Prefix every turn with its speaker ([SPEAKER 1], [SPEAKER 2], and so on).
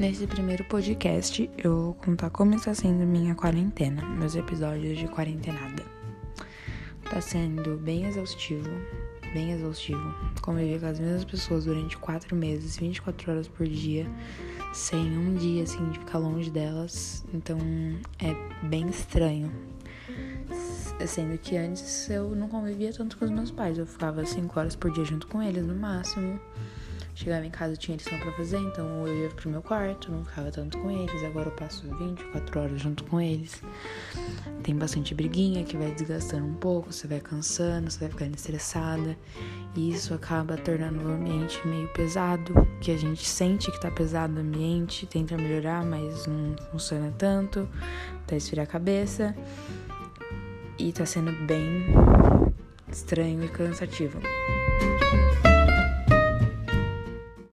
[SPEAKER 1] Nesse primeiro podcast, eu vou contar como está sendo minha quarentena, meus episódios de quarentenada. Tá sendo bem exaustivo, bem exaustivo. Conviver com as mesmas pessoas durante quatro meses, 24 horas por dia, sem um dia assim de ficar longe delas. Então é bem estranho. Sendo que antes eu não convivia tanto com os meus pais, eu ficava cinco horas por dia junto com eles no máximo. Chegava em casa, tinha lição pra fazer, então eu ia pro meu quarto, não ficava tanto com eles. Agora eu passo 24 horas junto com eles. Tem bastante briguinha que vai desgastando um pouco, você vai cansando, você vai ficando estressada. E isso acaba tornando o ambiente meio pesado, que a gente sente que tá pesado o ambiente, tenta melhorar, mas não funciona tanto, até esfriar a cabeça. E tá sendo bem estranho e cansativo.